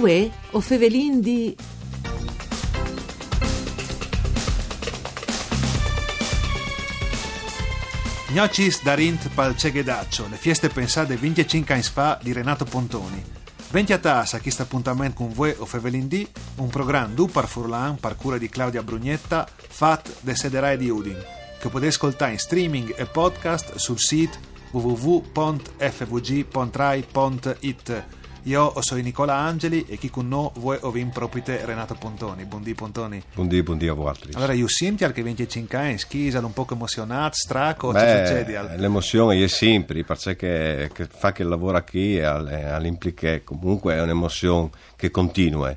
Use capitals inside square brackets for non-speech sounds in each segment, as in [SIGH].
Uè, o fevelin di... Gnocis darint pal Ceghedaccio, le fieste pensate 25 anni fa di Renato Pontoni. 20 a tassa a questo appuntamento con voi o Fevelin D, un programma du par Furlan, par cura di Claudia Brugnetta, fat de Sederai di Udin, che potete ascoltare in streaming e podcast sul sito www.fvg.rai.it io sono Nicola Angeli e chi con noi voi ovin propite Renato Pontoni. Buondì Pontoni. Buondì, buondì a voi. Allora, io senti che 25 anni, schisa, un po' emozionato, Beh, che succede? L'emozione è sempre, perché che, che fa che il lavoro qui all'implica comunque è un'emozione che continua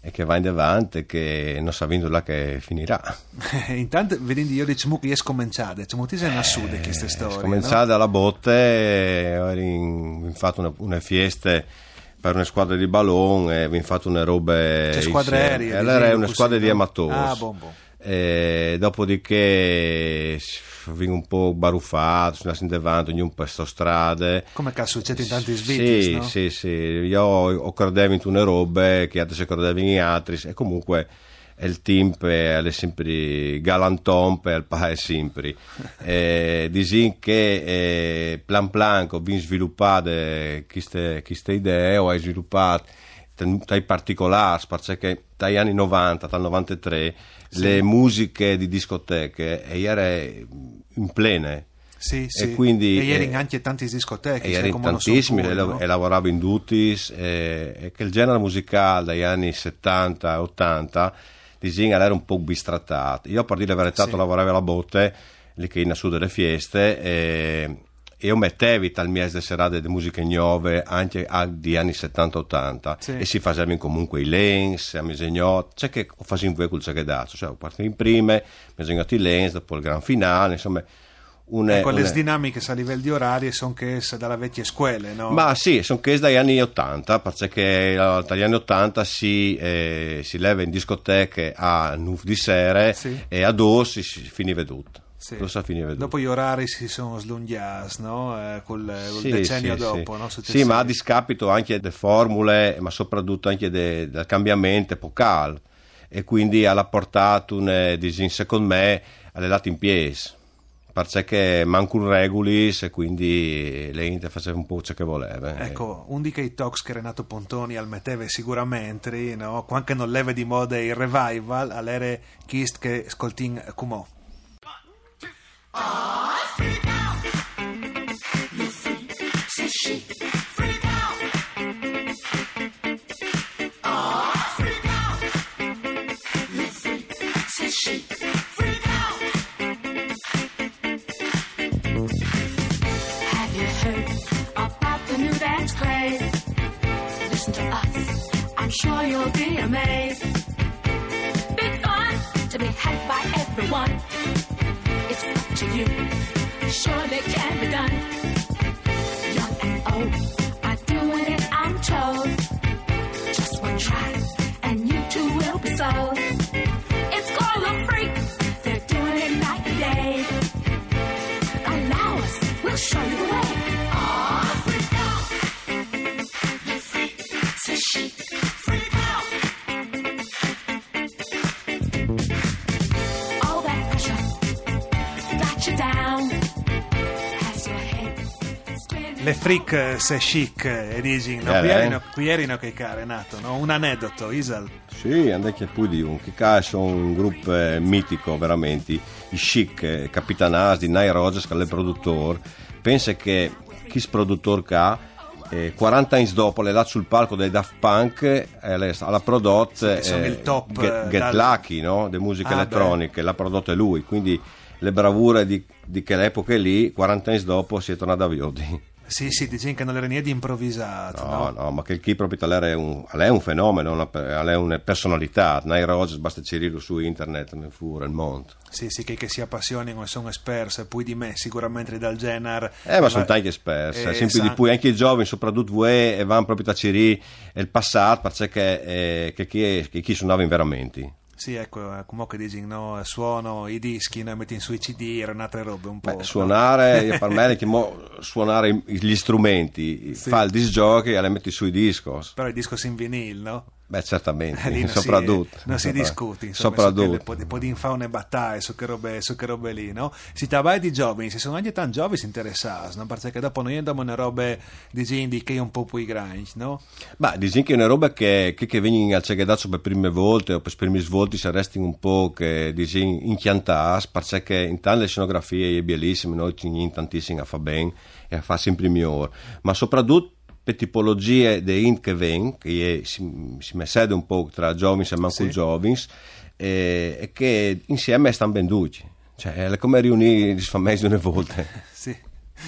e che va in avanti che non sa vindo là che finirà. [LAUGHS] Intanto, vedendo io diciamo che è scominciata, diciamo ti sei nassude queste storie. È scominciata no? alla botte, ho fatto una, una fiesta per una squadra di ballon e abbiamo fatto una roba cioè squadre aeree era una squadra no? di amatori ah, bon, bon. E dopodiché vengo un po' baruffato sono andato in avanti ognuno per queste strade come che succede in tanti svitti sì, no? sì sì io ho credevo in una roba che altri si credevano in altri e comunque il team è sempre galanton per il paese sempre [LAUGHS] eh, disin che eh, plan plan ho sviluppato queste, queste idee ho sviluppato dai particolari perché dagli anni 90 dal 93 sì. le musiche di discoteche erano in plene sì, e sì. quindi e ieri anche tante discoteche e ieri tantissimi e, no? e, lavoravo in duties e, e, che il genere musicale dagli anni 70 80 disegna era un po' bistrattato io per dire la verità sì. lavoravo alla botte lì che in su delle fieste e io mettevi tal mese di serate di musiche nuove anche di anni 70-80 sì. e si facevano comunque i lens, a mesegnot, c'è che facevo voi quel che dato, cioè partito in prime, mesegnot i lens, dopo il gran finale, insomma una, ecco, una... le dinamiche a livello di orari sono che dalla vecchia scuola, no? Ma sì, sono che dagli anni 80, perché dagli anni 80 si, eh, si leva in discoteche a nuf di sere sì. e a dos si, si finiva tutto. Sì. Dopo gli orari si sono slunghiati, no? Eh, col, col sì, decennio sì, dopo, no? Sì, ma a discapito anche delle formule, ma soprattutto anche de, del cambiamento epocale e quindi ha portato un disegno, secondo me, alle date in piedi perché mancano regulis e quindi le Inter faceva un po' ciò che voleva. Ecco, un di quei talks che Renato Pontoni al metteva sicuramente, no? quando non leve di moda il revival, all'era chist che ascoltin comò. sure everyone. It's up to you. Surely can be done. Young and old are doing it, I'm told. Just one try, and you too will be sold. Le freak se chic e dici no, eh, qui, erano, qui erano che care nato no? un aneddoto Isal. Sì poi di un che sono un gruppo eh, mitico veramente. I chic eh, capitanati di Nile Rogers che è il produttore. Pensa che chi produttore che ha eh, 40 anni dopo le là sul palco dei Daft Punk eh, l'ha prodotto sì, il top, Get, Get dal... Lucky no? di musica ah, elettronica l'ha prodotto lui. Quindi le bravure di, di quell'epoca lì 40 anni dopo si è tornato a Viodi sì, sì, dicono che non era niente improvvisato. No, no, no, ma che il key proprietario è un, è un fenomeno, una, è una personalità. Nile Rogers, basta cirirlo su internet, mi fu il mondo. Sì, sì, che, che si appassionano e sono esperti, poi di me sicuramente dal genere. Eh, ma sono tanti esperti, eh, sempre san... di più, anche i giovani, soprattutto voi, vanno proprio a cirire il passato, perché eh, che chi, che chi suonava in veramente. Sì, ecco, eh, dici, no? Suono i dischi, noi metti su i CD, erano altre robe un po'. Beh, suonare, per me, mo suonare gli strumenti, Sì. fa il disc jockey e le metti sui discos. Però i dischi in vinile, no? Beh, certamente, [LAUGHS] Lì non soprattutto. Si, non si discute, insomma, Soprattutto. Poi, poi di fare una battaglia su che robe, su che robe lì, no? Si trabai di giovani, si sono anche tanti giovani interessati, no? Perché dopo noi andiamo una robe di gente che è un po' più grande, no? Ma dici che è una roba che, che, che vengono al cegedazzo per prime volte o per primi svolti si resti un po' che dici inchiantas perché intanto le scenografie è bellissime noi ci in tantissimo a fa bene e a fa sempre migliore ma soprattutto per tipologie di int che è- si, si mette un po' tra giovani e manco Sì. giovani e, e che insieme stanno venduti cioè è come riunire gli sfamesi una volta [LAUGHS] Sì.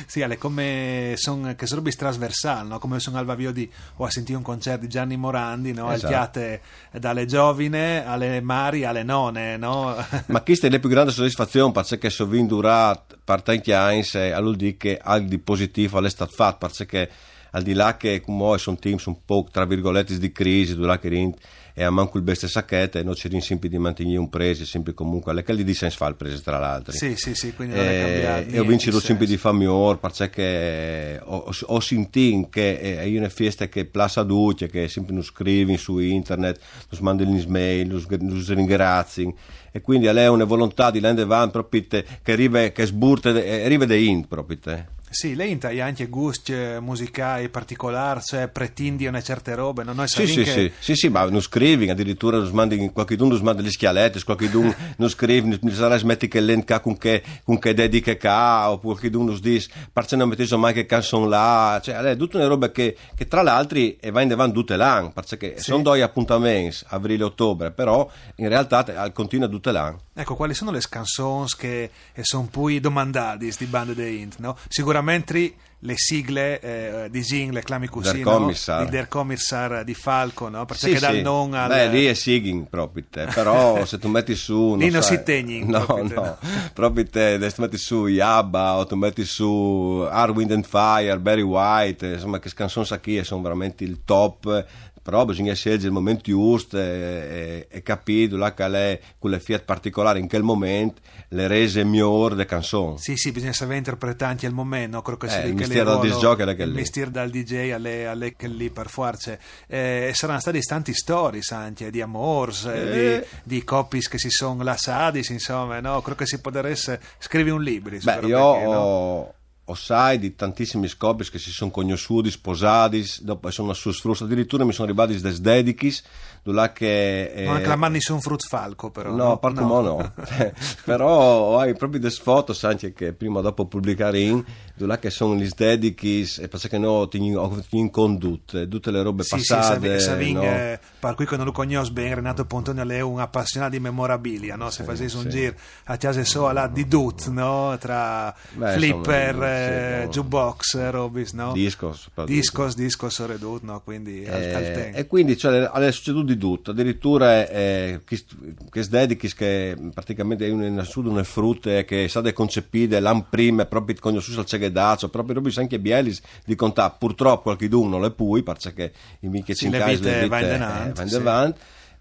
Sì, è come son, che sono robe trasversali, no? come sono al Vavio di o a sentire un concerto di Gianni Morandi, no? Esatto. Dalle giovine alle mari alle none, no? Ma questa è la più grande soddisfazione perché so vin durat per tanti anni e allora di che al di positivo stato fatto perché al di là che come sono teams un po' tra virgolette di crisi durante che e a manco il beste sacchette non c'è sempre di mantenere un preso sempre comunque alle calli di senso fa il preso tra l'altro sì, sì, sì, quindi non è e, cambiato. e ho nel sempre di famior perché ho, ho, ho sentito che è una festa che plassa duce che sempre nos scrivi su internet nos mandano gli email nos, nos ringrazi e quindi a è una volontà di lende van proprio te, che arriva che sburte eh, arriva da in proprio te. Sì, lei hai anche gusti eh, musicali particolari, cioè pretindi una certe robe, no? Noi Sì, che... sì, sì, sì, ma non scrivi, addirittura nos mandi, qualcuno nos manda le schialette, qualcuno [LAUGHS] non scrive, non sarà smetti che l'enca con che, con che dediche ca, oppure qualcuno nos dice, parce non mettete mai che canzone là, cioè, è tutte le robe che, che tra l'altro e va in avanti tutte l'anno, perché Sì. sono due appuntamenti, aprile e ottobre, però in realtà continua tutte l'anno. Ecco, quali sono le canzoni che sono poi domandate di bande de Int, no? Sicuramente mentre le sigle eh, di Zing, le clami così, Der no? Kommissar. Di Der Kommissar di Falco, no? Perché Sì, dà il sì. non al... Beh, lì è Siging proprio te, però [LAUGHS] se tu metti su... Lì non sai- si tegni, No, proprio te, no, no. proprio te, se tu metti su Yabba o tu metti su Hard Wind and Fire, Barry White, insomma che canzoni sa chi sono veramente il top, però bisogna scegliere il momento giusto e, e, e capire là che lei, con le fiat particolari in quel momento, le rese migliori delle canzoni. Sì, sì, bisogna sapere interpretare anche il momento, no? Credo che Eh, il che mestiere ruolo- disc jockey il lì. mestiere dal DJ alle, alle lì per forza. Eh, saranno stati tanti stories anche di amors, eh, Eh. di, di coppie che si sono lasciati, insomma, no? Credo che si potesse scrivere un libro. Beh, io robe qui, no? ho, ho sai di tantissimi scopi che si sono conosciuti, sposati, dopo sono su sfrutto, addirittura mi sono arrivati des dedichis, là che... eh, Non reclamarni su un frutfalco, però. No, par come no. [LAUGHS] [LAUGHS] Però hai proprio delle foto anche che prima o dopo pubblicare in, là che sono gli dedichis, e perché no, ti ho in condutte, tutte le robe Sì, sì, passate. Savin, no? eh, per cui che non lo conosco bene, Renato Pontonio è un appassionato di memorabilia, no? se facessi un sì. giro a casa sua là di Dut, no? tra Beh, flipper, insomma, eh, sì, no. jukebox, eh, robis, no? Discos, discos, discos redut, no? quindi al, al Eh, tempo. e quindi cioè, è succeduto di tutto, addirittura eh, che sdedichi che praticamente è un sud una frutte che è state concepite l'anno prima proprio conosciute al cegedaccio, proprio robi anche bielis di contà, purtroppo qualche non le pui perché i miei Sì, le vite va in denant, va in sì.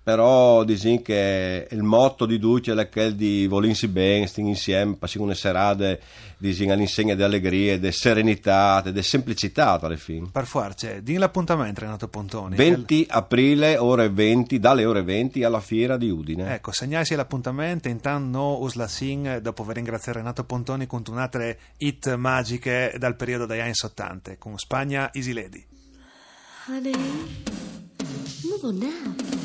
Però dicono che il motto di Duce è quel di volinsi bene, stare insieme, passare una serate dicono, all'insegna di allegria, di serenità, di semplicità alla fine. Per forza, di l'appuntamento Renato Pontoni. 20 aprile, ore 20, dalle ore 20 alla fiera di Udine. Ecco, segnarsi l'appuntamento, intanto no Usla Singh, dopo aver ringraziato Renato Pontoni con un'altra hit magiche dal periodo degli anni 80, con Spagna Easy Lady. Honey, move on now.